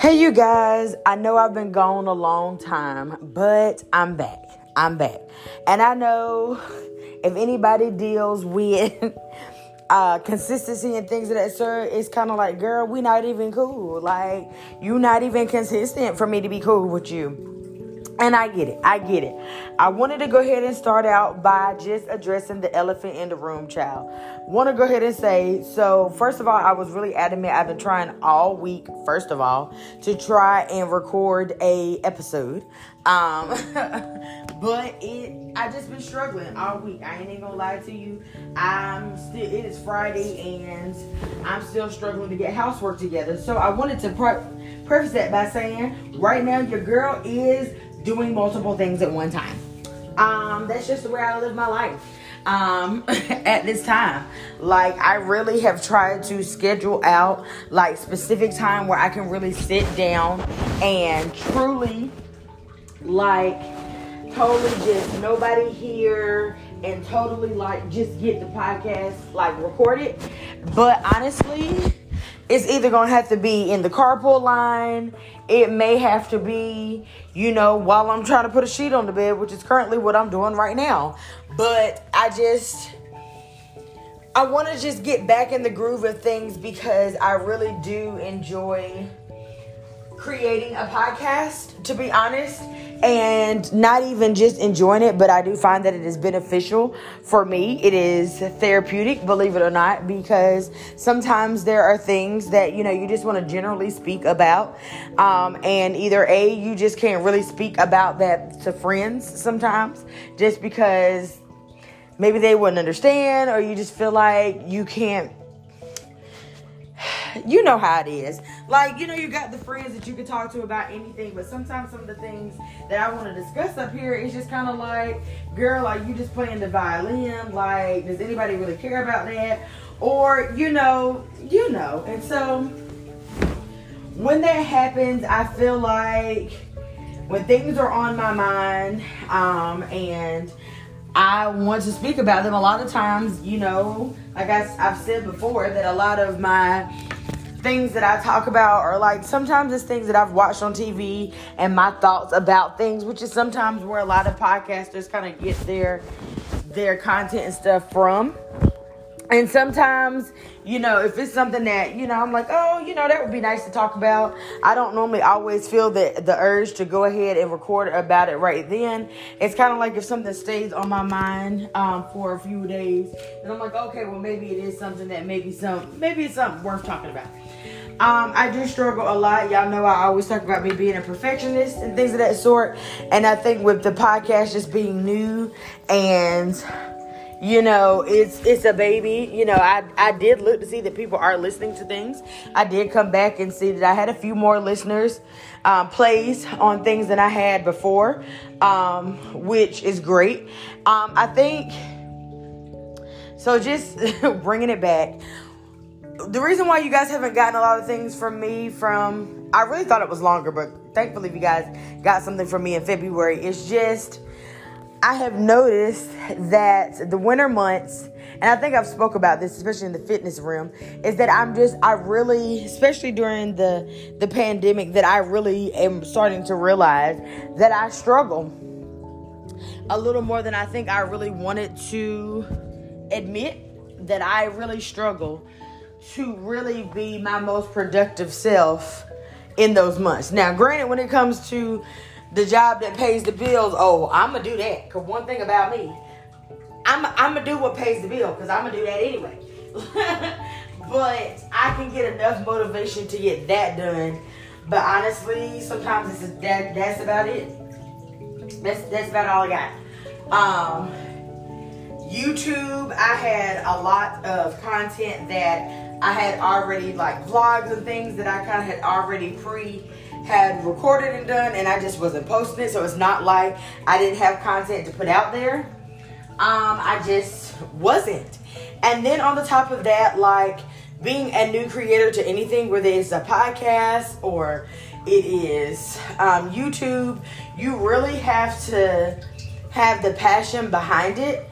Hey, you guys, I know I've been gone a long time, but I'm back. I'm back. And I know if anybody deals with uh, consistency and things of that sort, it's kind of like, girl, we not even cool. Like, you not even consistent for me to be cool with you. And I get it. I get it. I wanted to go ahead and start out by just addressing the elephant in the room, child. Want to go ahead and say so, first of all, I was really adamant. I've been trying all week, first of all, to try and record a episode. Um, but it, I just been struggling all week. I ain't even gonna lie to you. I'm still, it is Friday and I'm still struggling to get housework together. So I wanted to pre- preface that by saying, right now, your girl is doing multiple things at one time. Um, that's just the way I live my life um at this time like i really have tried to schedule out like specific time where i can really sit down and truly like totally just nobody here and totally like just get the podcast like recorded but honestly it's either gonna have to be in the carpool line. It may have to be, you know, while I'm trying to put a sheet on the bed, which is currently what I'm doing right now. But I just I want to just get back in the groove of things because I really do enjoy creating a podcast, to be honest, and not even just enjoying it, but I do find that it is beneficial for me. It is therapeutic, believe it or not, because sometimes there are things that you know you just want to generally speak about, um, and either a you just can't really speak about that to friends sometimes, just because maybe they wouldn't understand, or you just feel like you can't you know how it is. Like, you know, you got the friends that you can talk to about anything, but sometimes some of the things that I want to discuss up here is just kind of like, girl, are you just playing the violin. Like, does anybody really care about that? Or, you know, you know. And so when that happens, I feel like when things are on my mind, um, and I want to speak about them. A lot of times, you know, like I, have said before, that a lot of my things that I talk about are like sometimes it's things that I've watched on TV and my thoughts about things, which is sometimes where a lot of podcasters kind of get their their content and stuff from. And sometimes, you know, if it's something that, you know, I'm like, oh, you know, that would be nice to talk about. I don't normally always feel the, the urge to go ahead and record about it right then. It's kind of like if something stays on my mind um, for a few days, and I'm like, okay, well, maybe it is something that maybe some, maybe it's something worth talking about. Um, I do struggle a lot. Y'all know I always talk about me being a perfectionist and things of that sort. And I think with the podcast just being new and you know it's it's a baby. You know i i did look to see that people are listening to things. I did come back and see that i had a few more listeners um, plays on things than i had before um, which is great. Um, i think so just bringing it back. The reason why you guys haven't gotten a lot of things from me from i really thought it was longer but thankfully you guys got something from me in february it's just I have noticed that the winter months, and I think I've spoke about this, especially in the fitness room, is that I'm just I really, especially during the the pandemic, that I really am starting to realize that I struggle a little more than I think I really wanted to admit. That I really struggle to really be my most productive self in those months. Now, granted, when it comes to the job that pays the bills, oh, I'm gonna do that. Cause one thing about me, I'm I'm gonna do what pays the bill, cause I'm gonna do that anyway. but I can get enough motivation to get that done. But honestly, sometimes it's that that's about it. That's that's about all I got. Um, YouTube, I had a lot of content that I had already like vlogs and things that I kind of had already pre had recorded and done and I just wasn't posting it. So it's not like I didn't have content to put out there. Um, I just wasn't. And then on the top of that, like being a new creator to anything, whether it's a podcast or it is um, YouTube, you really have to have the passion behind it.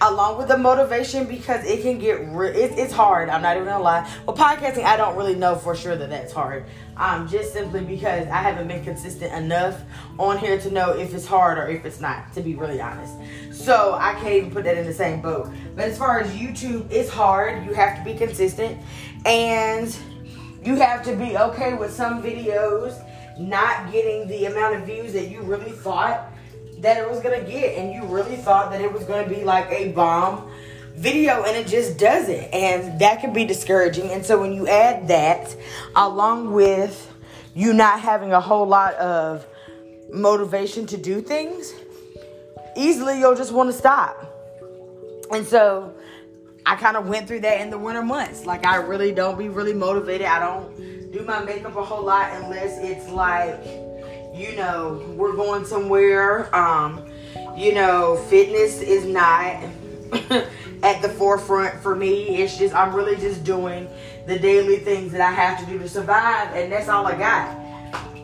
along with the motivation because it can get re- it, it's hard i'm not even gonna lie well podcasting i don't really know for sure that that's hard um just simply because i haven't been consistent enough on here to know if it's hard or if it's not to be really honest. So i can't even put that in the same boat. But as far as youtube it's hard. You have to be consistent. And you have to be okay with some videos not getting the amount of views that you really thought that it was gonna get, and you really thought that it was gonna be like a bomb video, and it just doesn't, and that can be discouraging. And so when you add that along with you not having a whole lot of motivation to do things, easily you'll just want to stop. And so I kind of went through that in the winter months. Like I really don't be really motivated. I don't do my makeup a whole lot unless it's like you know, we're going somewhere. Um, you know, fitness is not at the forefront for me. It's just I'm really just doing the daily things that I have to do to survive, and that's all I got.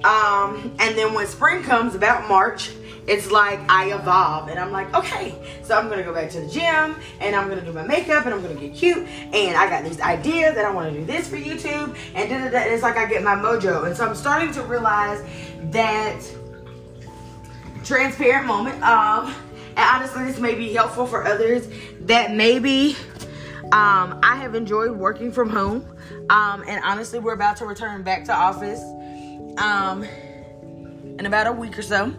Um, and then when spring comes, about March, it's like I evolve and I'm like, okay, so I'm gonna go back to the gym and I'm gonna do my makeup and I'm gonna get cute and I got these ideas that I wanna do this for YouTube and da da da. It's like I get my mojo. And so I'm starting to realize that transparent moment. Um, and honestly, this may be helpful for others that maybe um, I have enjoyed working from home. Um, and honestly, we're about to return back to office um, in about a week or so.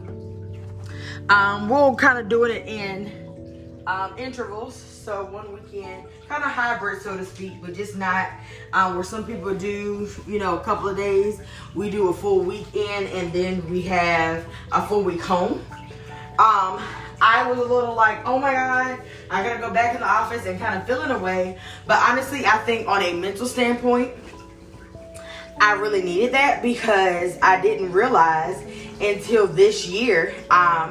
Um, we'll kind of doing it in um, intervals. So one weekend, kind of hybrid, so to speak, but just not um, where some people do, you know, a couple of days. We do a full weekend, and then we have a full week home. I was a little like, oh my God, I gotta go back in the office and kind of feeling away. But honestly, I think on a mental standpoint, I really needed that because I didn't realize until this year um,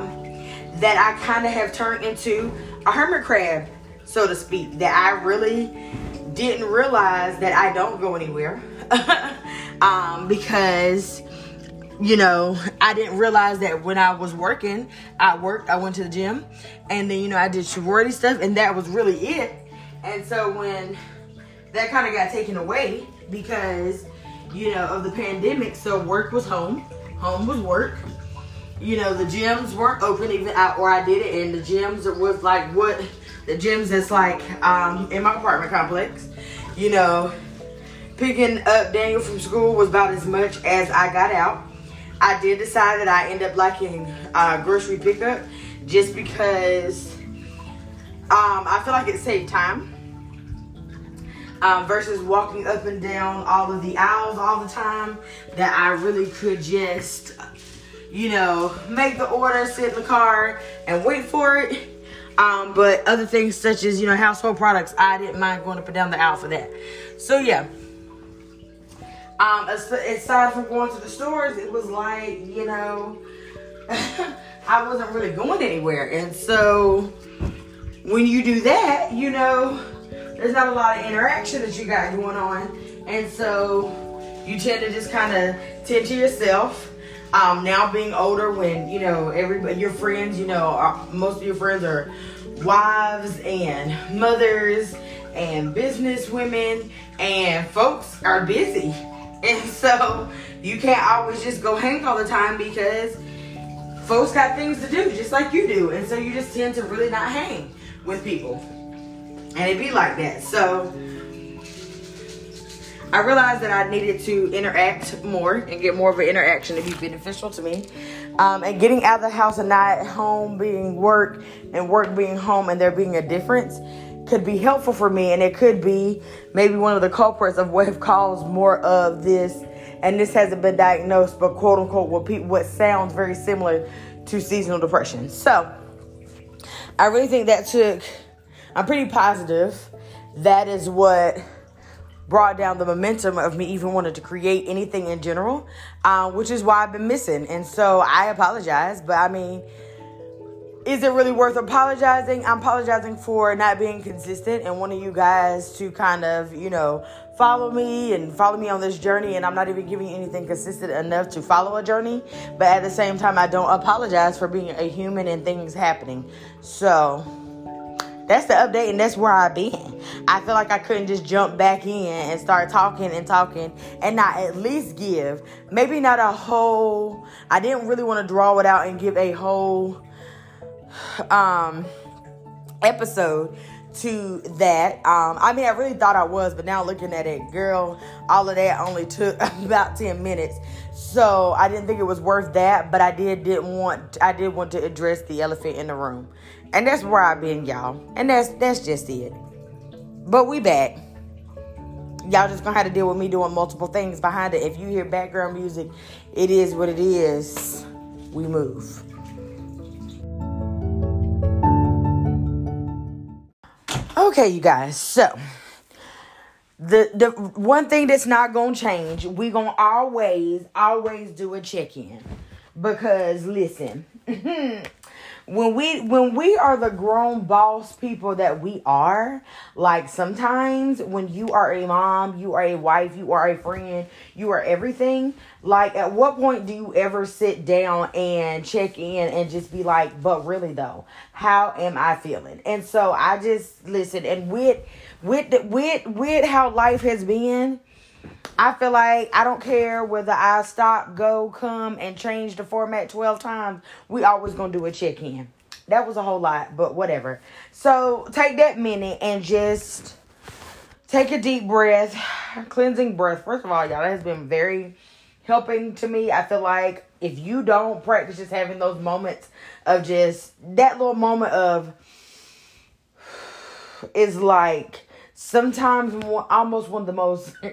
that I kind of have turned into a hermit crab, so to speak. That I really didn't realize that I don't go anywhere um, because you know, I didn't realize that when I was working, I worked, I went to the gym, and then, you know, I did sorority stuff, and that was really it. And so when that kind of got taken away because, you know, of the pandemic, so work was home, home was work, you know, the gyms weren't open even out where I did it, and the gyms was like what the gyms that's like um, in my apartment complex. You know, picking up Daniel from school was about as much as I got out. I did decide that I end up liking uh, grocery pickup just because um, I feel like it saved time. Um, versus walking up and down all of the aisles all the time that I really could just you know, make the order, sit in the car, and wait for it. Um, but other things such as, you know, household products, I didn't mind going up and down the aisle for that. So, yeah. Um, aside from going to the stores, it was like, you know, I wasn't really going anywhere. And so, when you do that, you know, there's not a lot of interaction that you got going on. And so, you tend to just kind of tend to yourself um, now being older when you know everybody your friends you know are, most of your friends are wives and mothers and business women and folks are busy and so you can't always just go hang all the time because folks got things to do just like you do. And so you just tend to really not hang with people. And it be like that. So I realized that I needed to interact more and get more of an interaction to be beneficial to me. Um, and getting out of the house and not home being work and work being home and there being a difference could be helpful for me. And it could be maybe one of the culprits of what have caused more of this. And this hasn't been diagnosed, but quote unquote, what, people, what sounds very similar to seasonal depression. So I really think that took, I'm pretty positive that is what brought down the momentum of me even wanting to create anything in general, uh, which is why I've been missing. And so I apologize, but I mean, is it really worth apologizing? I'm apologizing for not being consistent and wanting you guys to kind of, you know, follow me and follow me on this journey. And I'm not even giving you anything consistent enough to follow a journey. But at the same time, I don't apologize for being a human and things happening. So that's the update, and that's where I've been. I feel like I couldn't just jump back in and start talking and talking and not at least give, maybe not a whole, I didn't really want to draw it out and give a whole um episode to that. Um, I mean, I really thought I was, but now looking at it, girl, all of that only took about 10 minutes. So I didn't think it was worth that, but I did didn't want I did want to address the elephant in the room. And that's where I've been, y'all. And that's that's just it. But we back. Y'all just gonna have to deal with me doing multiple things behind it. If you hear background music, it is what it is. We move. Okay, you guys. So the the one thing that's not gonna change, we gonna always always do a check in because listen. when we when we are the grown boss people that we are like sometimes when you are a mom you are a wife you are a friend you are everything like at what point do you ever sit down and check in and just be like but really though how am i feeling? And so i just listen and with with with with how life has been I feel like I don't care whether I stop, go, come, and change the format 12 times. We always gonna do a check in. That was a whole lot, but whatever. So take that minute and just take a deep breath, cleansing breath. First of all, y'all, that has been very helping to me. I feel like if you don't practice just having those moments of just that little moment of is like sometimes almost one of the most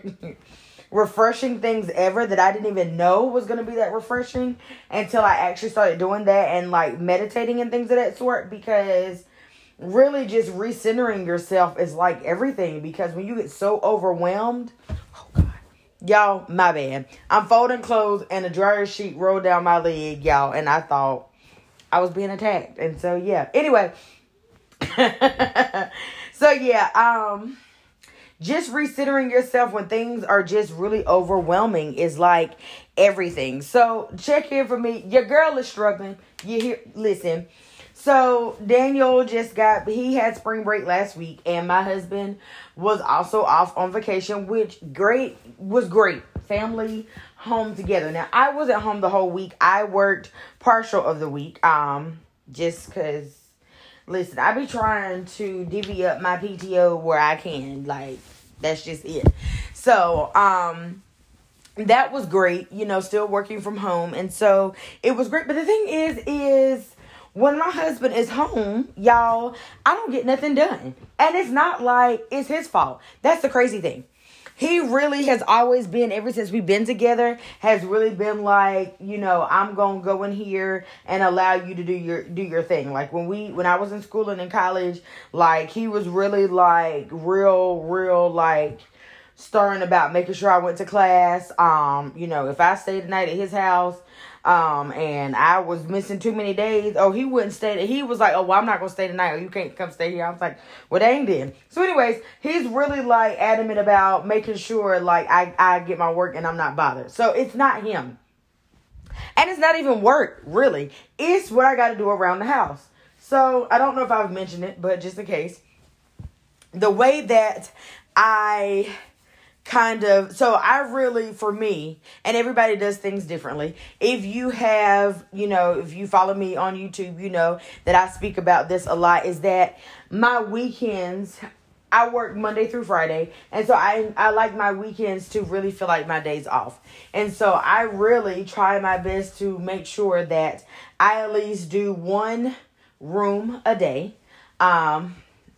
refreshing things ever that I didn't even know was going to be that refreshing until I actually started doing that and like meditating and things of that sort because really just recentering yourself is like everything because when you get so overwhelmed oh god y'all my bad. I'm folding clothes and a dryer sheet rolled down my leg y'all and i thought i was being attacked and so yeah. Anyway. So yeah um just recentering yourself when things are just really overwhelming is like everything. So check in for me. Your girl is struggling. You hear listen. So Daniel just got he had spring break last week and my husband was also off on vacation, which great was great. Family home together. Now I wasn't home the whole week. I worked partial of the week. Um just cause Listen, I be trying to divvy up my PTO where I can. Like, that's just it. So, um, that was great, you know, still working from home. And so it was great. But the thing is, is when my husband is home, y'all, I don't get nothing done. And it's not like it's his fault. That's the crazy thing he really has always been ever since we've been together has really been like you know i'm gonna go in here and allow you to do your do your thing. Like when we when i was in school and in college like he was really like real real like stern about making sure i went to class. Um you know if i stayed the night at his house um, and I was missing too many days. Oh, he wouldn't stay. He was like, "Oh, well, I'm not gonna stay tonight. Or you can't come stay here." I was like, "Well, dang then." So, anyways, he's really like adamant about making sure like I I get my work and I'm not bothered. So it's not him, and it's not even work really. It's what I got to do around the house. So I don't know if I've mentioned it, but just in case, the way that I kind of so i really for me and everybody does things differently if you have you know if you follow me on youtube you know that i speak about this a lot is that my weekends I work Monday through Friday, and so I I like my weekends to really feel like my days off. And so I really try my best to make sure that I at least do one room a day. Um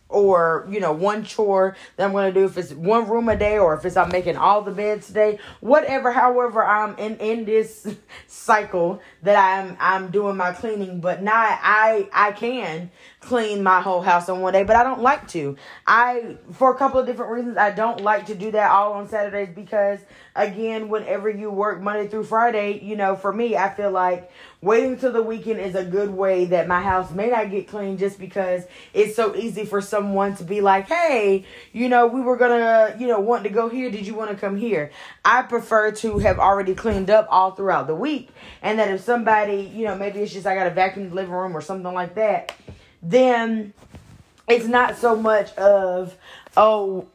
or you know one chore that i'm going to do if it's one room a day or if it's i'm making all the beds today whatever however i'm in in this cycle that i'm i'm doing my cleaning but not i i can clean my whole house in one day but i don't like to. I for a couple of different reasons i don't like to do that all on saturdays because again whenever you work monday through friday you know for me i feel like waiting till the weekend is a good way that my house may not get clean just because it's so easy for someone to be like, hey, you know, we were gonna, you know, want to go here. Did you want to come here? I prefer to have already cleaned up all throughout the week. And that if somebody, you know, maybe it's just I got to vacuum the living room or something like that, then it's not so much of oh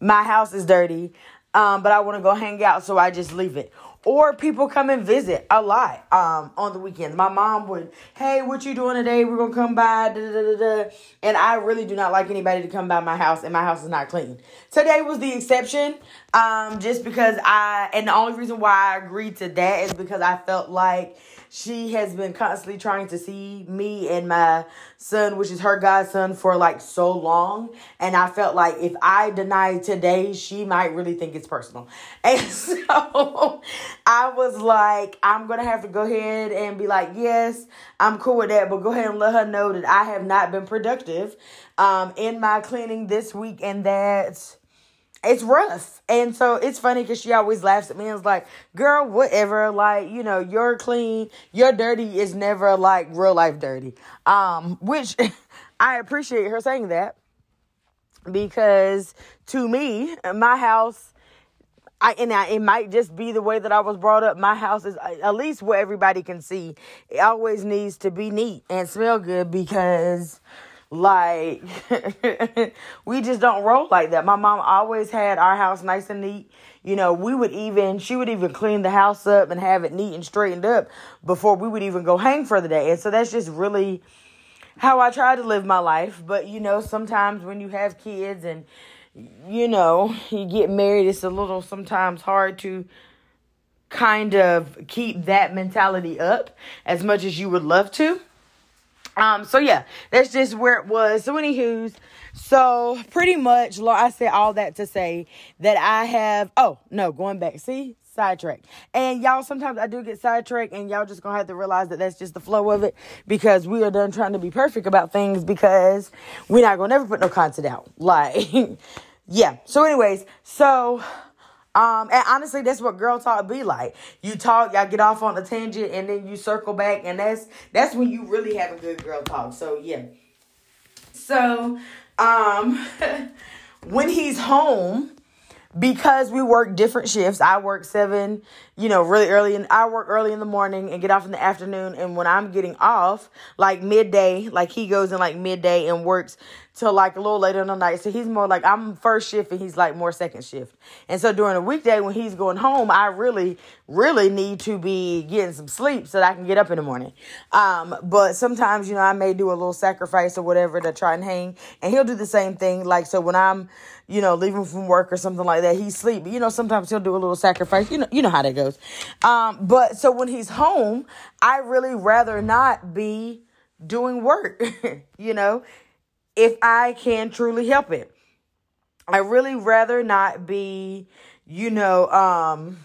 my house is dirty um, but i want to go hang out so i just leave it or people come and visit a lot um, on the weekends. My mom would, hey, what you doing today? We're gonna come by, da, da, da, and I really do not like anybody to come by my house, and my house is not clean. Today was the exception, um, just because I, and the only reason why I agreed to that is because I felt like she has been constantly trying to see me and my son, which is her godson, for like so long. And I felt like if I deny today, she might really think it's personal. And so I was like, I'm going to have to go ahead and be like, yes, I'm cool with that. But go ahead and let her know that I have not been productive um, in my cleaning this week and that it's rough. And so it's funny because she always laughs at me and is like, girl, whatever. Like, you know, you're clean. Your dirty is never like real life dirty. Um, which I appreciate her saying that because to me, my house, I, and I, it might just be the way that I was brought up. My house is at least where everybody can see. It always needs to be neat and smell good because like, we just don't roll like that. My mom always had our house nice and neat. You know, we would even, she would even clean the house up and have it neat and straightened up before we would even go hang for the day. And so that's just really how I try to live my life. But, you know, sometimes when you have kids and, you know, you get married, it's a little sometimes hard to kind of keep that mentality up as much as you would love to. Um, so yeah, that's just where it was. So anywho's, so pretty much, I said all that to say that I have. Oh no, going back. See, sidetrack. And y'all, sometimes I do get sidetracked, and y'all just gonna have to realize that that's just the flow of it because we are done trying to be perfect about things because we're not gonna never put no content out. Like, yeah. So, anyways, so um, and honestly, that's what girl talk be like. You talk, y'all get off on a tangent, and then you circle back, and that's that's when you really have a good girl talk. So yeah. So, um, when he's home, because we work different shifts. I work seven, you know, really early, and I work early in the morning and get off in the afternoon. And when I'm getting off, like midday, like he goes in like midday and works till like a little later in the night. So he's more like I'm first shift and he's like more second shift. And so during a weekday when he's going home, I really, really need to be getting some sleep so that I can get up in the morning. Um, but sometimes, you know, I may do a little sacrifice or whatever to try and hang. And he'll do the same thing. Like so when I'm, you know, leaving from work or something like that, he's sleep. You know, sometimes he'll do a little sacrifice. You know, you know how that goes. Um, but so when he's home, I really rather not be doing work, you know, if I can truly help it. I really rather not be, you know, um,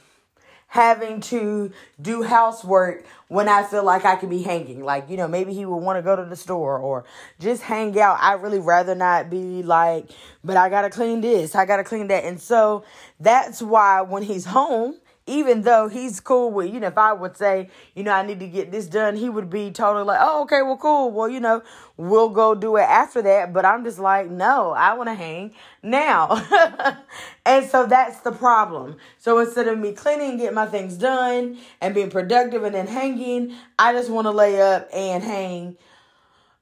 having to do housework when I feel like I could be hanging. Like, you know, maybe he would want to go to the store or just hang out. I really rather not be like, but I got to clean this, I got to clean that. And so that's why when he's home, even though he's cool with, you know, if I would say, you know, I need to get this done, he would be totally like, oh, okay, well, cool. Well, you know, we'll go do it after that. But I'm just like, no, I want to hang now. and so that's the problem. So instead of me cleaning, getting my things done and being productive and then hanging, I just want to lay up and hang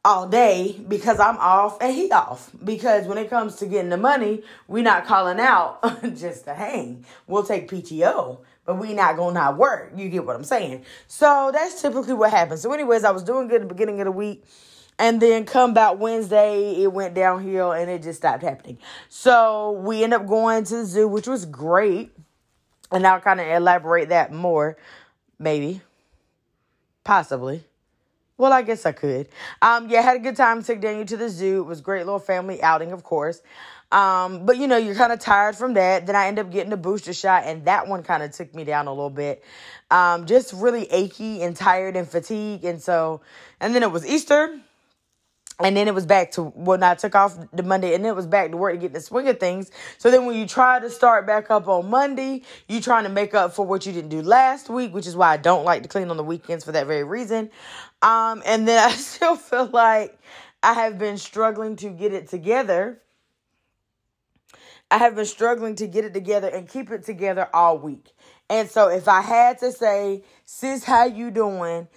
all day because I'm off and he off. Because when it comes to getting the money, we're not calling out just to hang. We'll take PTO but we not gonna not work. You get what I'm saying? So that's typically what happens. So, anyways, I was doing good at the beginning of the week. And then come about Wednesday, it went downhill and it just stopped happening. So we end up going to the zoo, which was great. And I'll kind of elaborate that more, maybe, possibly. Well, I guess I could. Um, yeah, had a good time. Took Daniel to the zoo. It was great little family outing, of course. Um, but you know, you're kind of tired from that. Then I end up getting a booster shot, and that one kind of took me down a little bit. Um, just really achy and tired and fatigued. And so, and then it was Easter. And then it was back to when I took off the Monday, and then it was back to work to get the swing of things. So then, when you try to start back up on Monday, you trying to make up for what you didn't do last week, which is why I don't like to clean on the weekends for that very reason. Um, and then I still feel like I have been struggling to get it together I have been struggling to get it together and keep it together all week. And so if I had to say, sis, how you doing?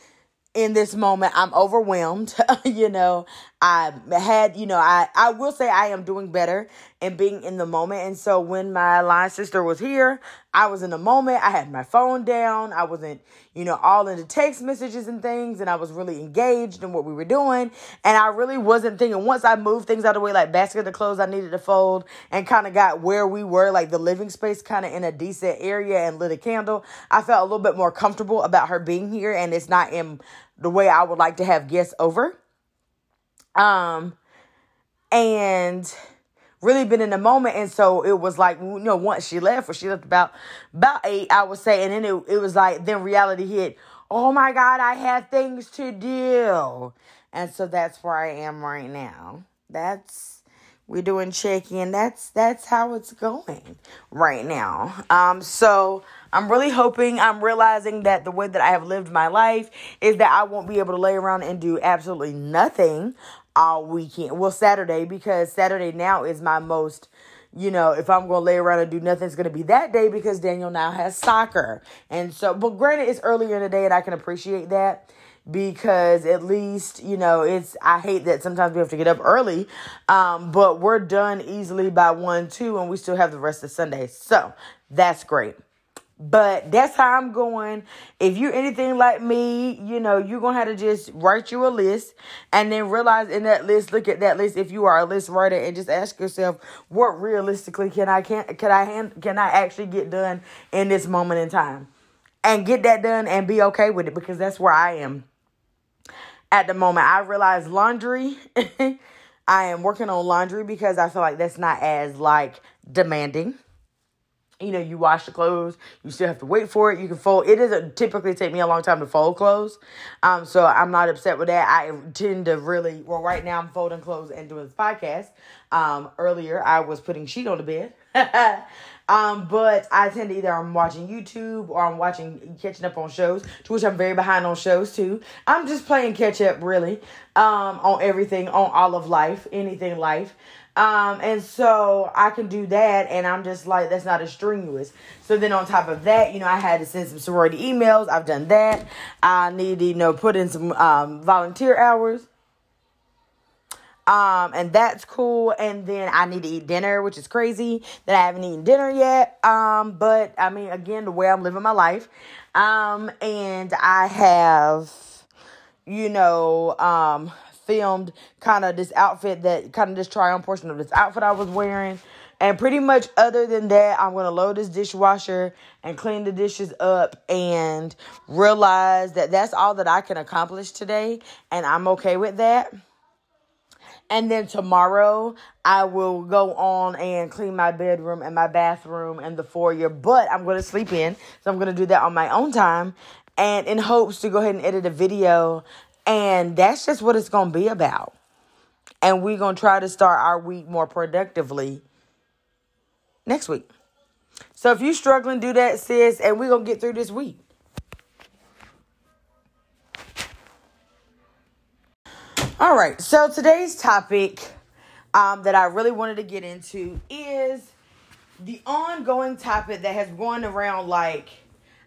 In this moment, I'm overwhelmed. you know, I had, you know, I, I will say I am doing better and being in the moment. And so when my line sister was here, I was in the moment. I had my phone down. I wasn't, you know, all into text messages and things. And I was really engaged in what we were doing. And I really wasn't thinking once I moved things out of the way, like basket of clothes I needed to fold and kind of got where we were, like the living space kind of in a decent area and lit a candle. I felt a little bit more comfortable about her being here. And it's not in the way I would like to have guests over. Um, and really been in the moment. And so it was like, you know, once she left, or she left about about eight, I would say, and then it, it was like then reality hit. Oh my God, I had things to do. And so that's where I am right now. That's we're doing check-in. That's that's how it's going right now. Um, so I'm really hoping I'm realizing that the way that I have lived my life is that I won't be able to lay around and do absolutely nothing all weekend. Well, Saturday, because Saturday now is my most, you know, if I'm going to lay around and do nothing, it's going to be that day because Daniel now has soccer. And so, but granted, it's earlier in the day and I can appreciate that because at least, you know, it's, I hate that sometimes we have to get up early, um, but we're done easily by 1, 2, and we still have the rest of Sunday. So that's great. But that's how I'm going. If you're anything like me, you know, you're going to have to just write you a list and then realize in that list, look at that list if you are a list writer and just ask yourself, what realistically can I can can I hand, can I actually get done in this moment in time? And get that done and be okay with it because that's where I am at the moment. I realize laundry I am working on laundry because I feel like that's not as like demanding you know, you wash the clothes, you still have to wait for it. You can fold. It doesn't typically take me a long time to fold clothes. Um, so I'm not upset with that. I tend to really, well, right now I'm folding clothes and doing this podcast. Um, earlier I was putting sheet on the bed. um, but I tend to either I'm watching YouTube or I'm watching, catching up on shows, to which I'm very behind on shows too. I'm just playing catch up really, um, on everything, on all of life, anything life. Um, and so I can do that, and I'm just like, that's not as strenuous. So then on top of that, you know, I had to send some sorority emails. I've done that. I need to, you know, put in some um, volunteer hours. Um, and that's cool. And then I need to eat dinner, which is crazy that I haven't eaten dinner yet. Um, but I mean, again, the way I'm living my life. Um, and I have, you know, um, filmed kind of this outfit that kind of this try on portion of this outfit I was wearing. And pretty much other than that, I'm to load this dishwasher and clean the dishes up and realize that that's all that I can accomplish today. And I'm okay with that. And then tomorrow I will go on and clean my bedroom and my bathroom and the foyer. But I'm to sleep in. So I'm to do that on my own time. And in hopes to go ahead and edit a video and that's just what it's going to be about. And we're going to try to start our week more productively next week. So if you're struggling, do that, sis, and we're going to get through this week. All right, so today's topic um, that I really wanted to get into is the ongoing topic that has gone around like,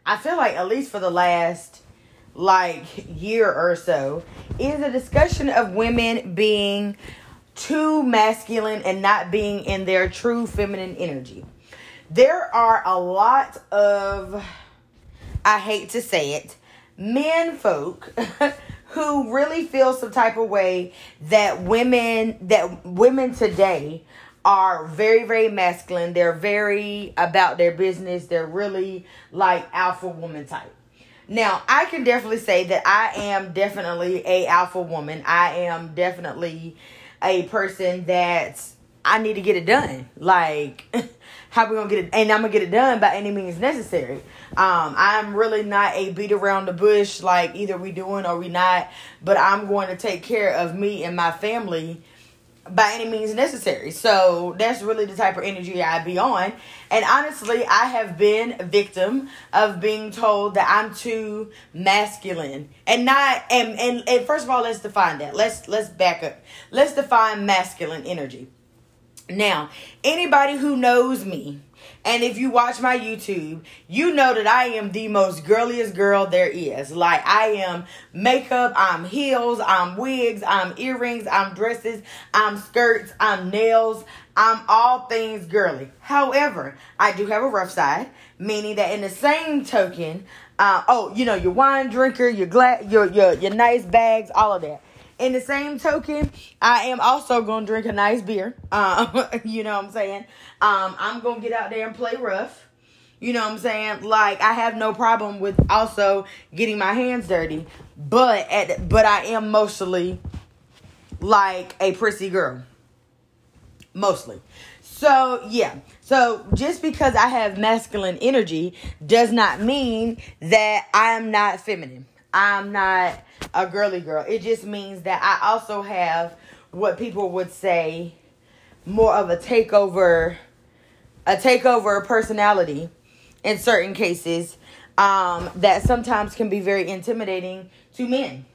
I feel like at least for the last like year or so is a discussion of women being too masculine and not being in their true feminine energy. There are a lot of I hate to say it, men folk who really feel some type of way that women that women today are very very masculine. They're very about their business. They're really like alpha woman type. Now, I can definitely say that I am definitely a alpha woman. I am definitely a person that I need to get it done. Like, how we gonna get it? And I'm gonna get it done by any means necessary. Um, I'm really not a beat around the bush. Like, either we doing or we not. But I'm going to take care of me and my family by any means necessary. So that's really the type of energy I be on. And honestly, I have been a victim of being told that I'm too masculine. And not and, and and first of all, let's define that. Let's let's back up. Let's define masculine energy. Now, anybody who knows me And if you watch my YouTube, you know that I am the most girliest girl there is. Like I am makeup, I'm heels, I'm wigs, I'm earrings, I'm dresses, I'm skirts, I'm nails, I'm all things girly. However, I do have a rough side, meaning that in the same token, uh, oh, you know, your wine drinker, your glass, your your your nice bags, all of that. In the same token, I am also gonna drink a nice beer. Um, you know what I'm saying? Um, I'm gonna get out there and play rough. You know what I'm saying? Like I have no problem with also getting my hands dirty, but at but I am mostly like a prissy girl. Mostly. So, yeah. So, just because I have masculine energy does not mean that I'm not feminine. I'm not a girly girl. It just means that I also have what people would say more of a takeover a takeover personality in certain cases um, that sometimes can be very intimidating to men.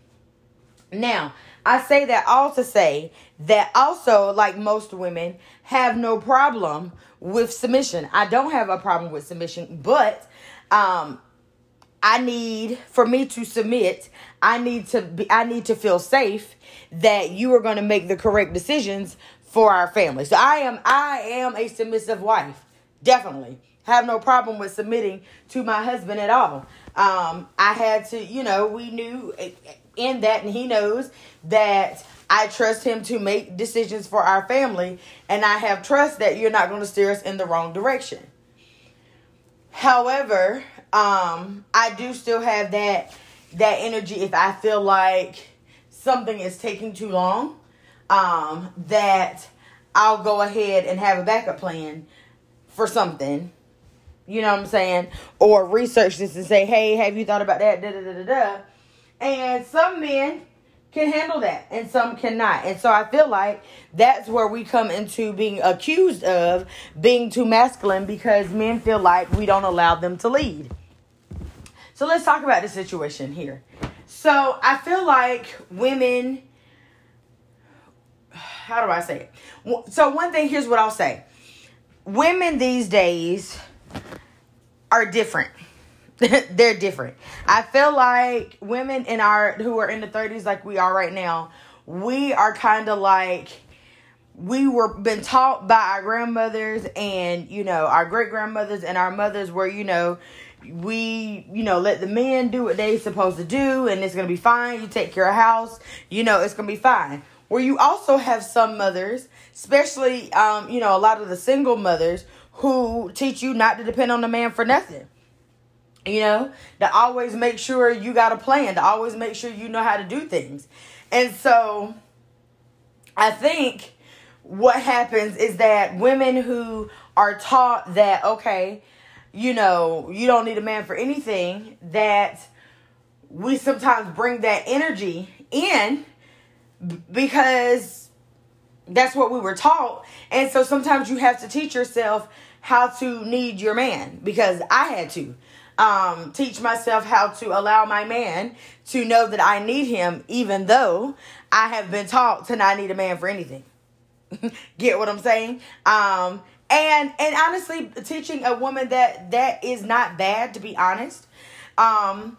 Now, I say that all to say that also, like most women, have no problem with submission. I don't have a problem with submission, but um, I need for me to submit, I need to be I need to feel safe that you are going to make the correct decisions for our family. So I am I am a submissive wife. Definitely. Have no problem with submitting to my husband at all. Um I had to, you know, we knew in that and he knows that I trust him to make decisions for our family and I have trust that you're not going to steer us in the wrong direction. However, um, I do still have that that energy if I feel like something is taking too long, um, that I'll go ahead and have a backup plan for something. You know what I'm saying? Or research this and say, hey, have you thought about that? Da da da da da. And some men can handle that and some cannot. And so I feel like that's where we come into being accused of being too masculine because men feel like we don't allow them to lead. So let's talk about the situation here. So I feel like women how do I say it? So one thing here's what I'll say. Women these days are different they're different. I feel like women in our who are in the 30s like we are right now, we are kind of like we were been taught by our grandmothers and you know our great grandmothers and our mothers where you know we you know let the men do what they supposed to do and it's gonna be fine. You take care of house. You know it's gonna be fine. Where you also have some mothers especially um you know a lot of the single mothers who teach you not to depend on the man for nothing. You know, to always make sure you got a plan, to always make sure you know how to do things. And so I think what happens is that women who are taught that, okay, you know, you don't need a man for anything, that we sometimes bring that energy in because that's what we were taught. And so sometimes you have to teach yourself how to need your man because I had to um, teach myself how to allow my man to know that I need him, even though I have been taught to not need a man for anything. Get what I'm saying? Um, and and honestly, teaching a woman that that is not bad, to be honest. Um,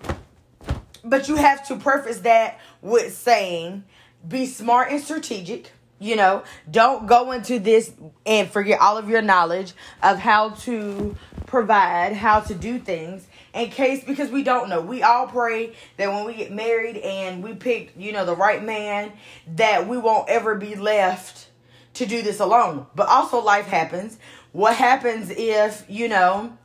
but you have to preface that with saying, be smart and strategic. You know, don't go into this and forget all of your knowledge of how to provide, how to do things in case because we don't know. We all pray that when we get married and we pick, you know, the right man, that we won't ever be left to do this alone. But also life happens. What happens if, you know,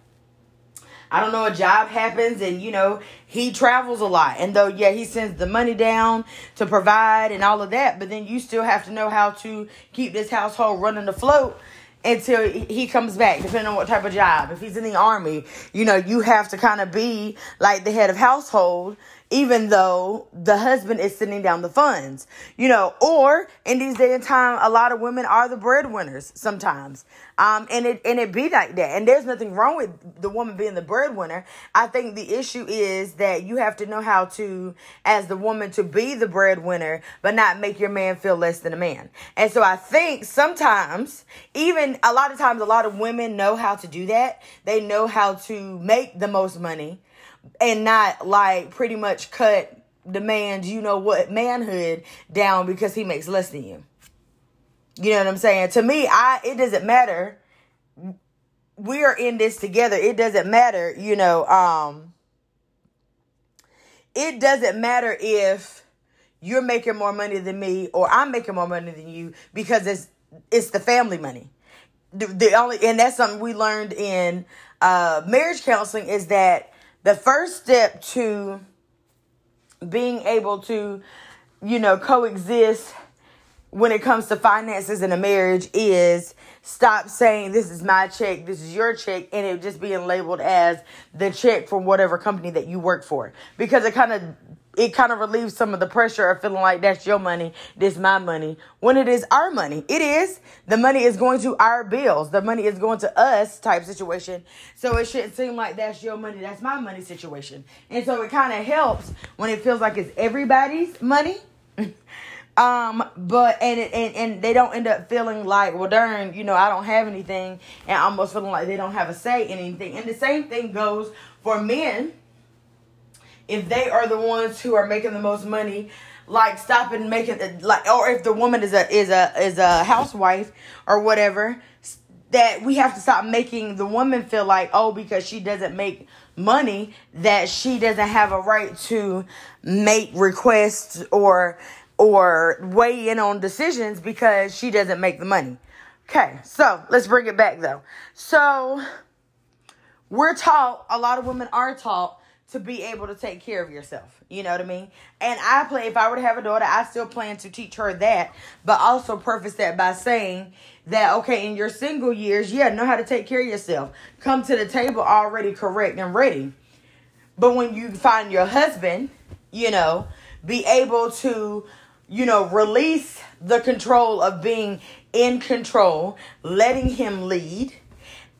I don't know, a job happens and, you know, he travels a lot. And though, yeah, he sends the money down to provide and all of that, but then you still have to know how to keep this household running afloat until he comes back, depending on what type of job. If he's in the army, you know, you have to kind of be like the head of household even though the husband is sending down the funds, you know, or in these days and time, a lot of women are the breadwinners sometimes. Um, and it, and it be like that. And there's nothing wrong with the woman being the breadwinner. I think the issue is that you have to know how to, as the woman, to be the breadwinner, but not make your man feel less than a man. And so I think sometimes, even a lot of times, a lot of women know how to do that. They know how to make the most money and not like pretty much cut the man's you know what manhood down because he makes less than you. You know what I'm saying? To me, I it doesn't matter. We are in this together. It doesn't matter, you know, um it doesn't matter if you're making more money than me or I'm making more money than you because it's it's the family money. The, the only and that's something we learned in uh marriage counseling is that the first step to being able to, you know, coexist when it comes to finances in a marriage is stop saying this is my check, this is your check, and it just being labeled as the check from whatever company that you work for. Because it kind of it kind of relieves some of the pressure of feeling like that's your money, this my money, when it is our money. It is. The money is going to our bills. The money is going to us type situation. So it shouldn't seem like that's your money, that's my money situation. And so it kind of helps when it feels like it's everybody's money. um, but and and, and they don't end up feeling like, well darn, you know, I don't have anything and almost feeling like they don't have a say in anything. And the same thing goes for men if they are the ones who are making the most money like stopping making like or if the woman is a is a is a housewife or whatever that we have to stop making the woman feel like oh because she doesn't make money that she doesn't have a right to make requests or or weigh in on decisions because she doesn't make the money. Okay, so let's bring it back though. So we're taught, a lot of women are taught to be able to take care of yourself. You know what I mean? And I play, if I were to have a daughter, I still plan to teach her that, but also preface that by saying that, okay, in your single years, yeah, know how to take care of yourself. Come to the table already correct and ready. But when you find your husband, you know, be able to, you know, release the control of being in control, letting him lead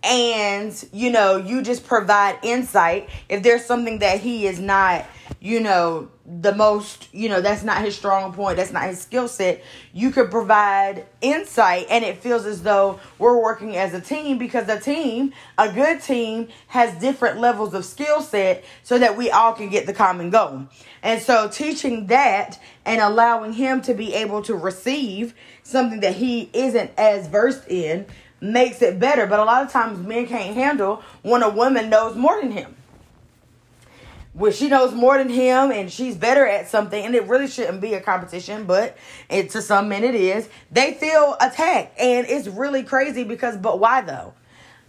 and you know you just provide insight. If there's something that he is not you know the most you know that's not his strong point that's not his skill set you could provide insight. And it feels as though we're working as a team because a team a good team has different levels of skill set so that we all can get the common goal. And so teaching that and allowing him to be able to receive something that he isn't as versed in makes it better. But a lot of times men can't handle when a woman knows more than him. When she knows more than him and she's better at something, and it really shouldn't be a competition, but it, to some men it is, they feel attacked. And it's really crazy because, but why though?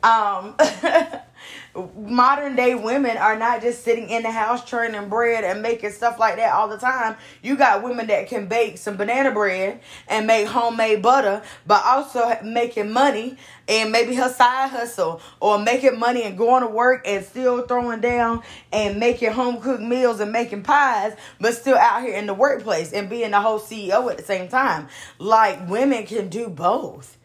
Um, modern day women are not just sitting in the house churning bread and making stuff like that all the time. You got women that can bake some banana bread and make homemade butter, but also making money and maybe her side hustle or making money and going to work and still throwing down and making home cooked meals and making pies, but still out here in the workplace and being the whole CEO at the same time. Like women can do both.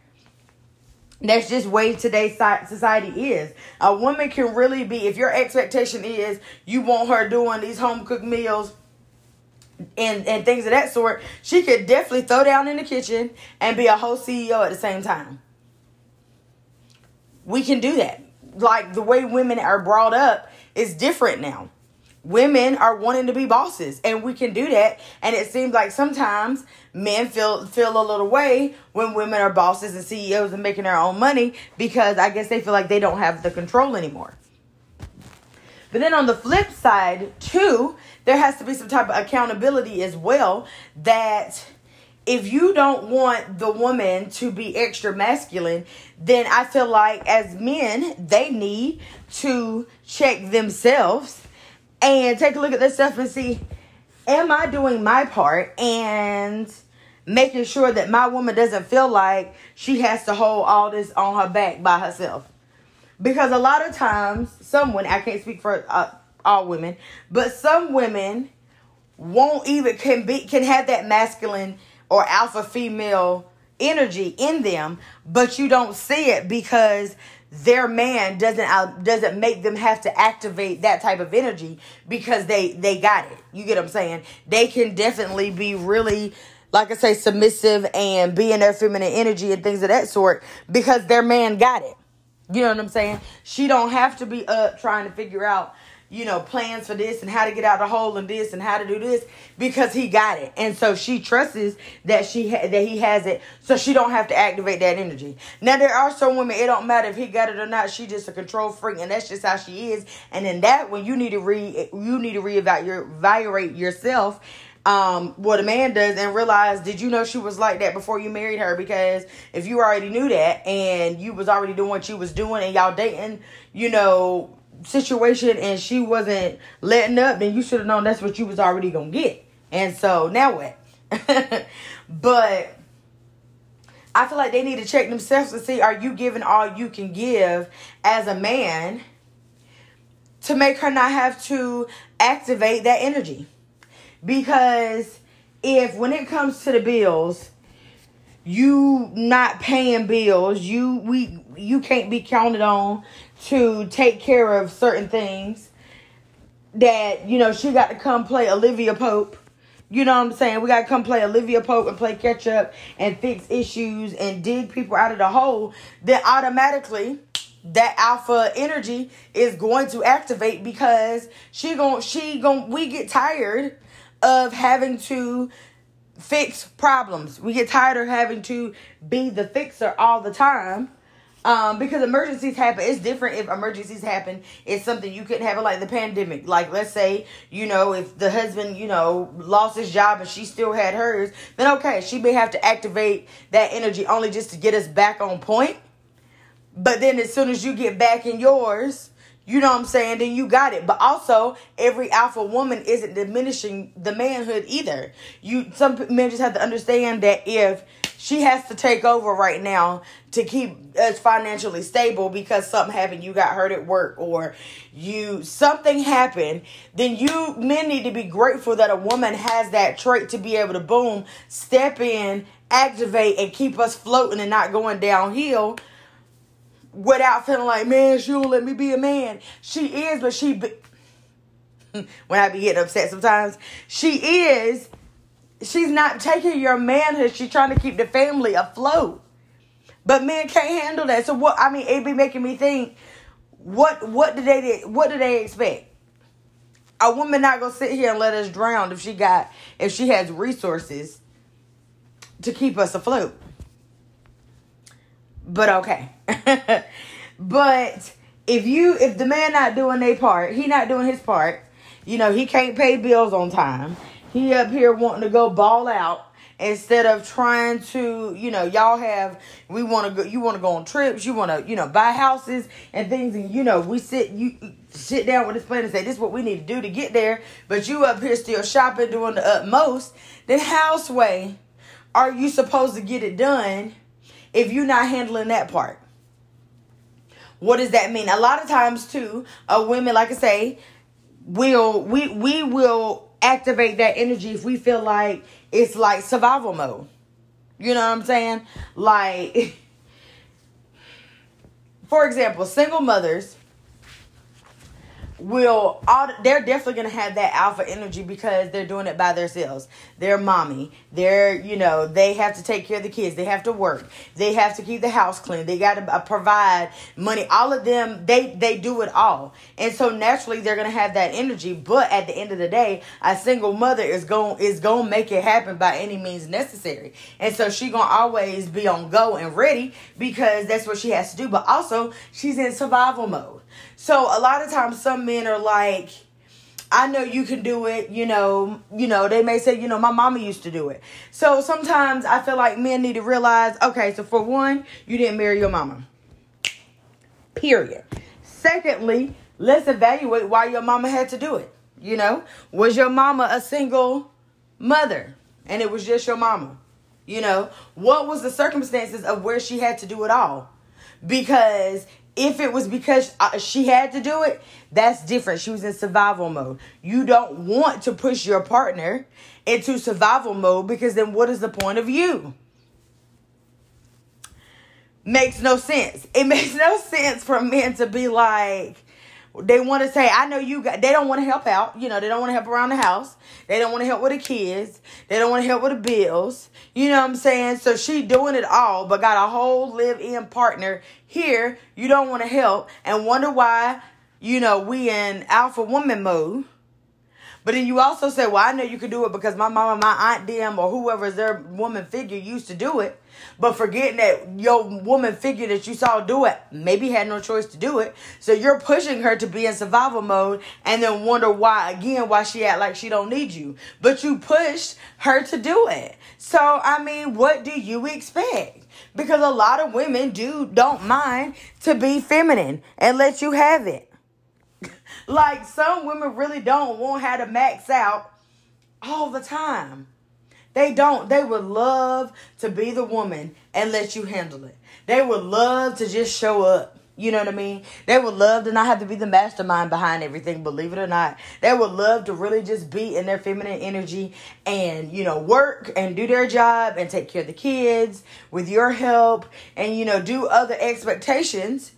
That's just way today's society is. A woman can really be, if your expectation is you want her doing these home cooked meals and, and things of that sort, she could definitely throw down in the kitchen and be a whole CEO at the same time. We can do that. Like the way women are brought up is different now women are wanting to be bosses and we can do that and it seems like sometimes men feel feel a little way when women are bosses and CEOs and making their own money because I guess they feel like they don't have the control anymore. But then on the flip side, too, there has to be some type of accountability as well that if you don't want the woman to be extra masculine, then I feel like as men, they need to check themselves and take a look at this stuff and see am I doing my part and making sure that my woman doesn't feel like she has to hold all this on her back by herself. Because a lot of times, someone, I can't speak for uh, all women, but some women won't even can be can have that masculine or alpha female energy in them, but you don't see it because their man doesn't doesn't make them have to activate that type of energy because they they got it. You get what I'm saying? They can definitely be really like I say submissive and be in their feminine energy and things of that sort because their man got it. You know what I'm saying? She don't have to be up trying to figure out you know, plans for this and how to get out of the hole and this and how to do this because he got it. And so she trusts that she ha- that he has it so she don't have to activate that energy. Now there are some women it don't matter if he got it or not. She just a control freak and that's just how she is. And then that when you need to re you need to reevaluate yourself um, what a man does and realize did you know she was like that before you married her because if you already knew that and you was already doing what you was doing and y'all dating you know situation and she wasn't letting up, then you should have known that's what you was already gonna get. And so now what? but I feel like they need to check themselves to see are you giving all you can give as a man to make her not have to activate that energy. Because if when it comes to the bills, you not paying bills, you we you can't be counted on to take care of certain things that you know she got to come play Olivia Pope. You know what I'm saying? We got to come play Olivia Pope and play catch up and fix issues and dig people out of the hole. Then automatically that alpha energy is going to activate because she going she going we get tired of having to fix problems. We get tired of having to be the fixer all the time. Um, because emergencies happen. It's different if emergencies happen. It's something you couldn't have like the pandemic. Like let's say, you know, if the husband, you know, lost his job and she still had hers, then okay, she may have to activate that energy only just to get us back on point. But then as soon as you get back in yours, you know what I'm saying? Then you got it. But also, every alpha woman isn't diminishing the manhood either. You some men just have to understand that if she has to take over right now to keep us financially stable because something happened, you got hurt at work or you something happened, then you men need to be grateful that a woman has that trait to be able to boom, step in, activate and keep us floating and not going downhill without feeling like, man, she won't let me be a man. She is, but she, be- when I be getting upset sometimes, she is, she's not taking your manhood. She's trying to keep the family afloat. But men can't handle that. So what, I mean, it be making me think, what, what do they, what do they expect? A woman not gonna sit here and let us drown if she got, if she has resources to keep us afloat. But okay. but if you if the man not doing their part, he not doing his part, you know, he can't pay bills on time. He up here wanting to go ball out instead of trying to, you know, y'all have we want to go you want to go on trips, you want to, you know, buy houses and things and you know, we sit you sit down with this plan and say this is what we need to do to get there, but you up here still shopping doing the utmost, then how's way are you supposed to get it done if you're not handling that part? What does that mean? A lot of times too, uh, women, like I say, will we we will activate that energy if we feel like it's like survival mode. You know what I'm saying? Like, for example, single mothers will all they're definitely gonna have that alpha energy because they're doing it by themselves. They're mommy. They're you know they have to take care of the kids. They have to work. They have to keep the house clean. They got to uh, provide money. All of them they they do it all, and so naturally they're gonna have that energy. But at the end of the day, a single mother is going is gonna make it happen by any means necessary, and so she gonna always be on go and ready because that's what she has to do. But also she's in survival mode. So a lot of times some men are like, I know you can do it, you know, you know, they may say, you know, my mama used to do it. So sometimes I feel like men need to realize, okay, so for one, you didn't marry your mama. Period. Secondly, let's evaluate why your mama had to do it. You know, was your mama a single mother and it was just your mama? You know, what was the circumstances of where she had to do it all? Because If it was because uh, she had to do it, that's different. She was in survival mode. You don't want to push your partner into survival mode because then what is the point of you? Makes no sense. It makes no sense for men to be like, they want to say, I know you got, they don't want to help out. You know, they don't want to help around the house. They don't want to help with the kids. They don't want to help with the bills. You know what I'm saying? So she doing it all, but got a whole live in partner here. You don't want to help and wonder why, you know, we in alpha woman mode. But then you also say, well, I know you could do it because my mama, my aunt, them, or whoever's their woman figure used to do it. But forgetting that your woman figure that you saw do it maybe had no choice to do it. So you're pushing her to be in survival mode and then wonder why, again, why she act like she don't need you. But you pushed her to do it. So, I mean, what do you expect? Because a lot of women do, don't mind to be feminine and let you have it. Like some women really don't want how to max out all the time. They don't. They would love to be the woman and let you handle it. They would love to just show up. You know what I mean? They would love to not have to be the mastermind behind everything, believe it or not. They would love to really just be in their feminine energy and, you know, work and do their job and take care of the kids with your help and, you know, do other expectations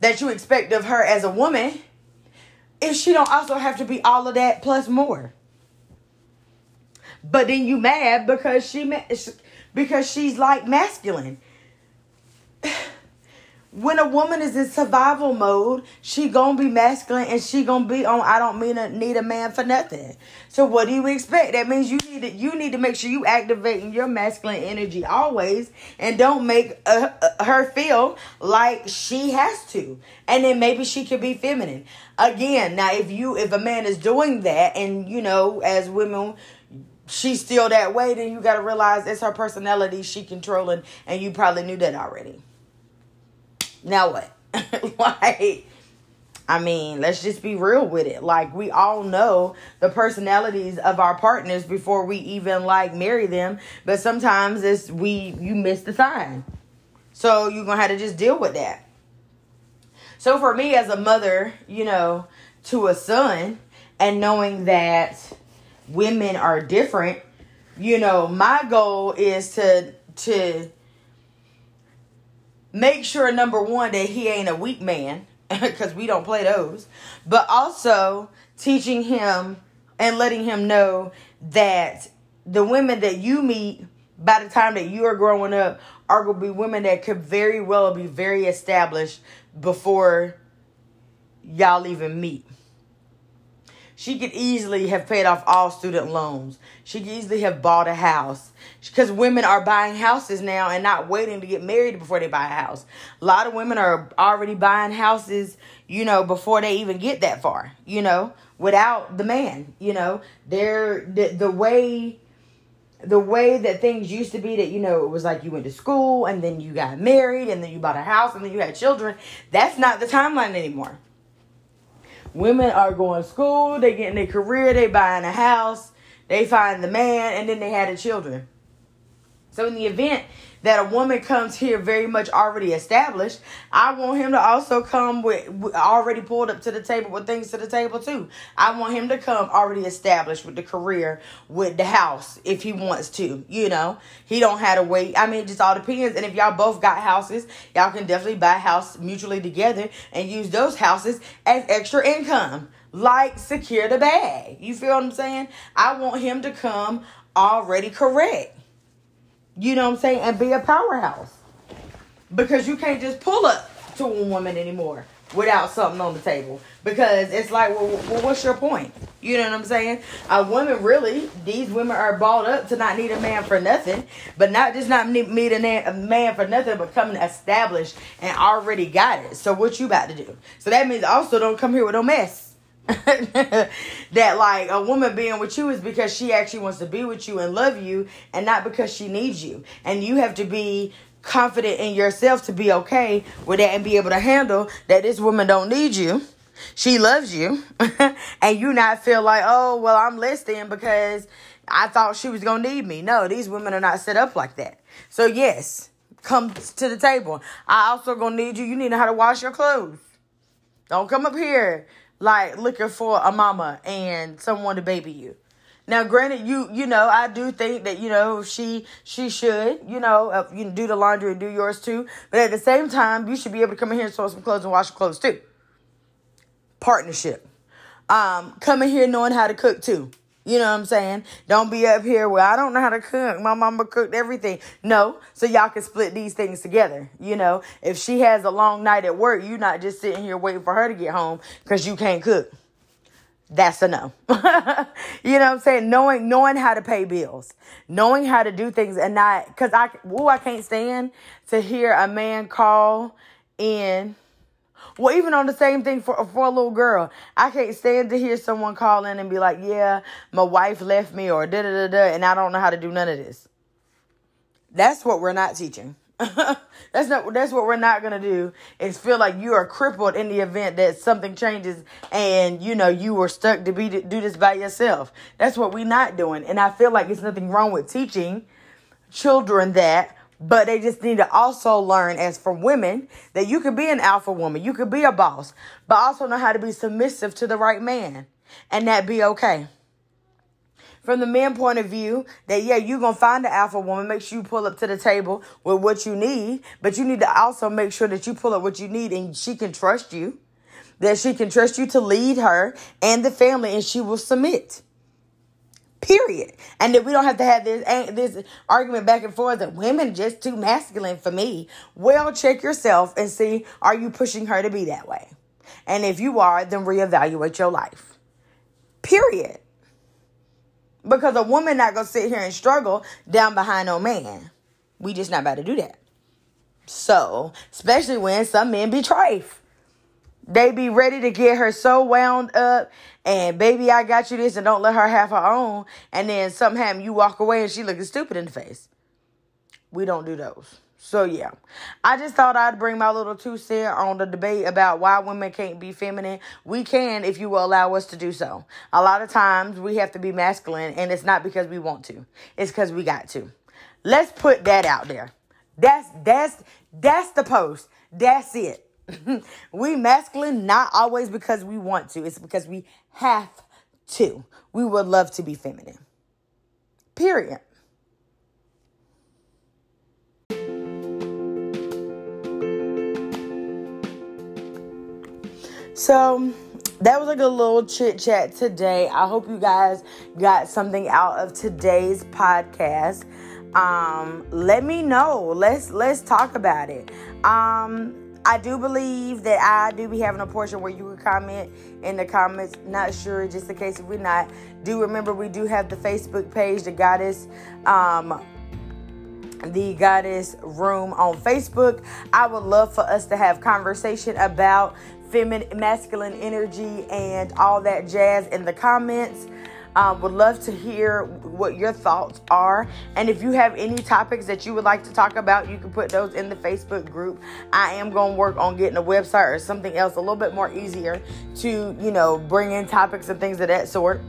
that you expect of her as a woman if she don't also have to be all of that plus more. But then you mad because she because she's like masculine. When a woman is in survival mode, she gonna be masculine and she gonna be on. I don't mean to need a man for nothing. So what do you expect? That means you need to you need to make sure you activating your masculine energy always, and don't make uh, uh, her feel like she has to. And then maybe she could be feminine again. Now, if you if a man is doing that, and you know, as women she's still that way, then you got to realize it's her personality she controlling, and you probably knew that already. Now what? like, I mean, let's just be real with it. Like, we all know the personalities of our partners before we even like marry them, but sometimes it's we you miss the sign, so you're gonna have to just deal with that. So for me as a mother, you know, to a son, and knowing that women are different, you know, my goal is to to make sure number one that he ain't a weak man because we don't play those, but also teaching him and letting him know that the women that you meet by the time that you are growing up are going to be women that could very well be very established before y'all even meet. She could easily have paid off all student loans. She could easily have bought a house. Because women are buying houses now and not waiting to get married before they buy a house. A lot of women are already buying houses, you know, before they even get that far, you know, without the man, you know. They're the, the way the way that things used to be that you know it was like you went to school and then you got married and then you bought a house and then you had children that's not the timeline anymore Women are going to school, they getting their career, they buying a house, they find the man, and then they had the children. So in the event that a woman comes here very much already established, I want him to also come with, already pulled up to the table with things to the table too. I want him to come already established with the career, with the house if he wants to. You know, he don't have to wait. I mean, it just all depends. And if y'all both got houses, y'all can definitely buy a house mutually together and use those houses as extra income. Like secure the bag. You feel what I'm saying? I want him to come already correct. You know what I'm saying? And be a powerhouse. Because you can't just pull up to a woman anymore without something on the table. Because it's like, well, well, what's your point? You know what I'm saying? A woman really, these women are bought up to not need a man for nothing, but not just not need, need a, man for nothing, but coming established and already got it. So what you about to do? So that means also don't come here with no mess. that like a woman being with you is because she actually wants to be with you and love you and not because she needs you. And you have to be confident in yourself to be okay with that and be able to handle that this woman don't need you. She loves you. and you not feel like, oh, well, I'm less than because I thought she was going to need me. No, these women are not set up like that. So, yes, come to the table. I also gonna need you. You need to know how to wash your clothes. Don't come up here like looking for a mama and someone to baby you. Now, granted, you you know I do think that you know she she should you know uh, you do the laundry and do yours too. But at the same time, you should be able to come in here and sew some clothes and wash clothes too. Partnership. Um, come in here knowing how to cook too. You know what I'm saying? Don't be up here where I don't know how to cook. My mama cooked everything. No, so y'all can split these things together. You know, if she has a long night at work, you're not just sitting here waiting for her to get home because you can't cook that's a no. you know what I'm saying? Knowing knowing how to pay bills, knowing how to do things, and not because I oh I can't stand to hear a man call in. Well, even on the same thing for for a little girl, I can't stand to hear someone call in and be like, "Yeah, my wife left me," or da da da da, and I don't know how to do none of this. That's what we're not teaching. that's not that's what we're not gonna do is feel like you are crippled in the event that something changes and you know you were stuck to be do this by yourself. That's what we're not doing. And I feel like it's nothing wrong with teaching children that, but they just need to also learn as for women that you could be an alpha woman, you could be a boss, but also know how to be submissive to the right man and that be okay. From the man point of view that yeah you're gonna find the alpha woman make sure you pull up to the table with what you need but you need to also make sure that you pull up what you need and she can trust you that she can trust you to lead her and the family and she will submit period and that we don't have to have this this argument back and forth that women just too masculine for me well check yourself and see are you pushing her to be that way and if you are then reevaluate your life period because a woman not gonna sit here and struggle down behind no man. We just not about to do that. So, especially when some men be trafe. They be ready to get her so wound up and baby, I got you this and don't let her have her own. And then something happen, you walk away and she looking stupid in the face. We don't do those. So yeah, I just thought I'd bring my little two cent on the debate about why women can't be feminine. We can if you will allow us to do so. A lot of times we have to be masculine, and it's not because we want to. It's because we got to. Let's put that out there. That's that's that's the post. That's it. we masculine not always because we want to. It's because we have to. We would love to be feminine. Period. So that was like a little chit chat today. I hope you guys got something out of today's podcast. Um, let me know. Let's let's talk about it. Um, I do believe that I do be having a portion where you can comment in the comments. Not sure, just in case if we're not. Do remember we do have the Facebook page, the Goddess um, the goddess room on facebook i would love for us to have conversation about feminine, masculine energy, and all that jazz in the comments. Um, would love to hear what your thoughts are. And if you have any topics that you would like to talk about, you can put those in the Facebook group. I am going to work on getting a website or something else a little bit more easier to, you know, bring in topics and things of that sort.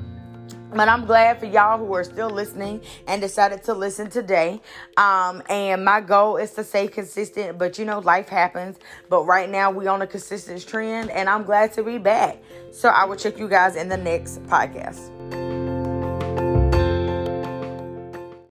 But I'm glad for y'all who are still listening and decided to listen today. Um, and my goal is to stay consistent, but you know, life happens. But right now, we on a consistent trend, and I'm glad to be back. So I will check you guys in the next podcast.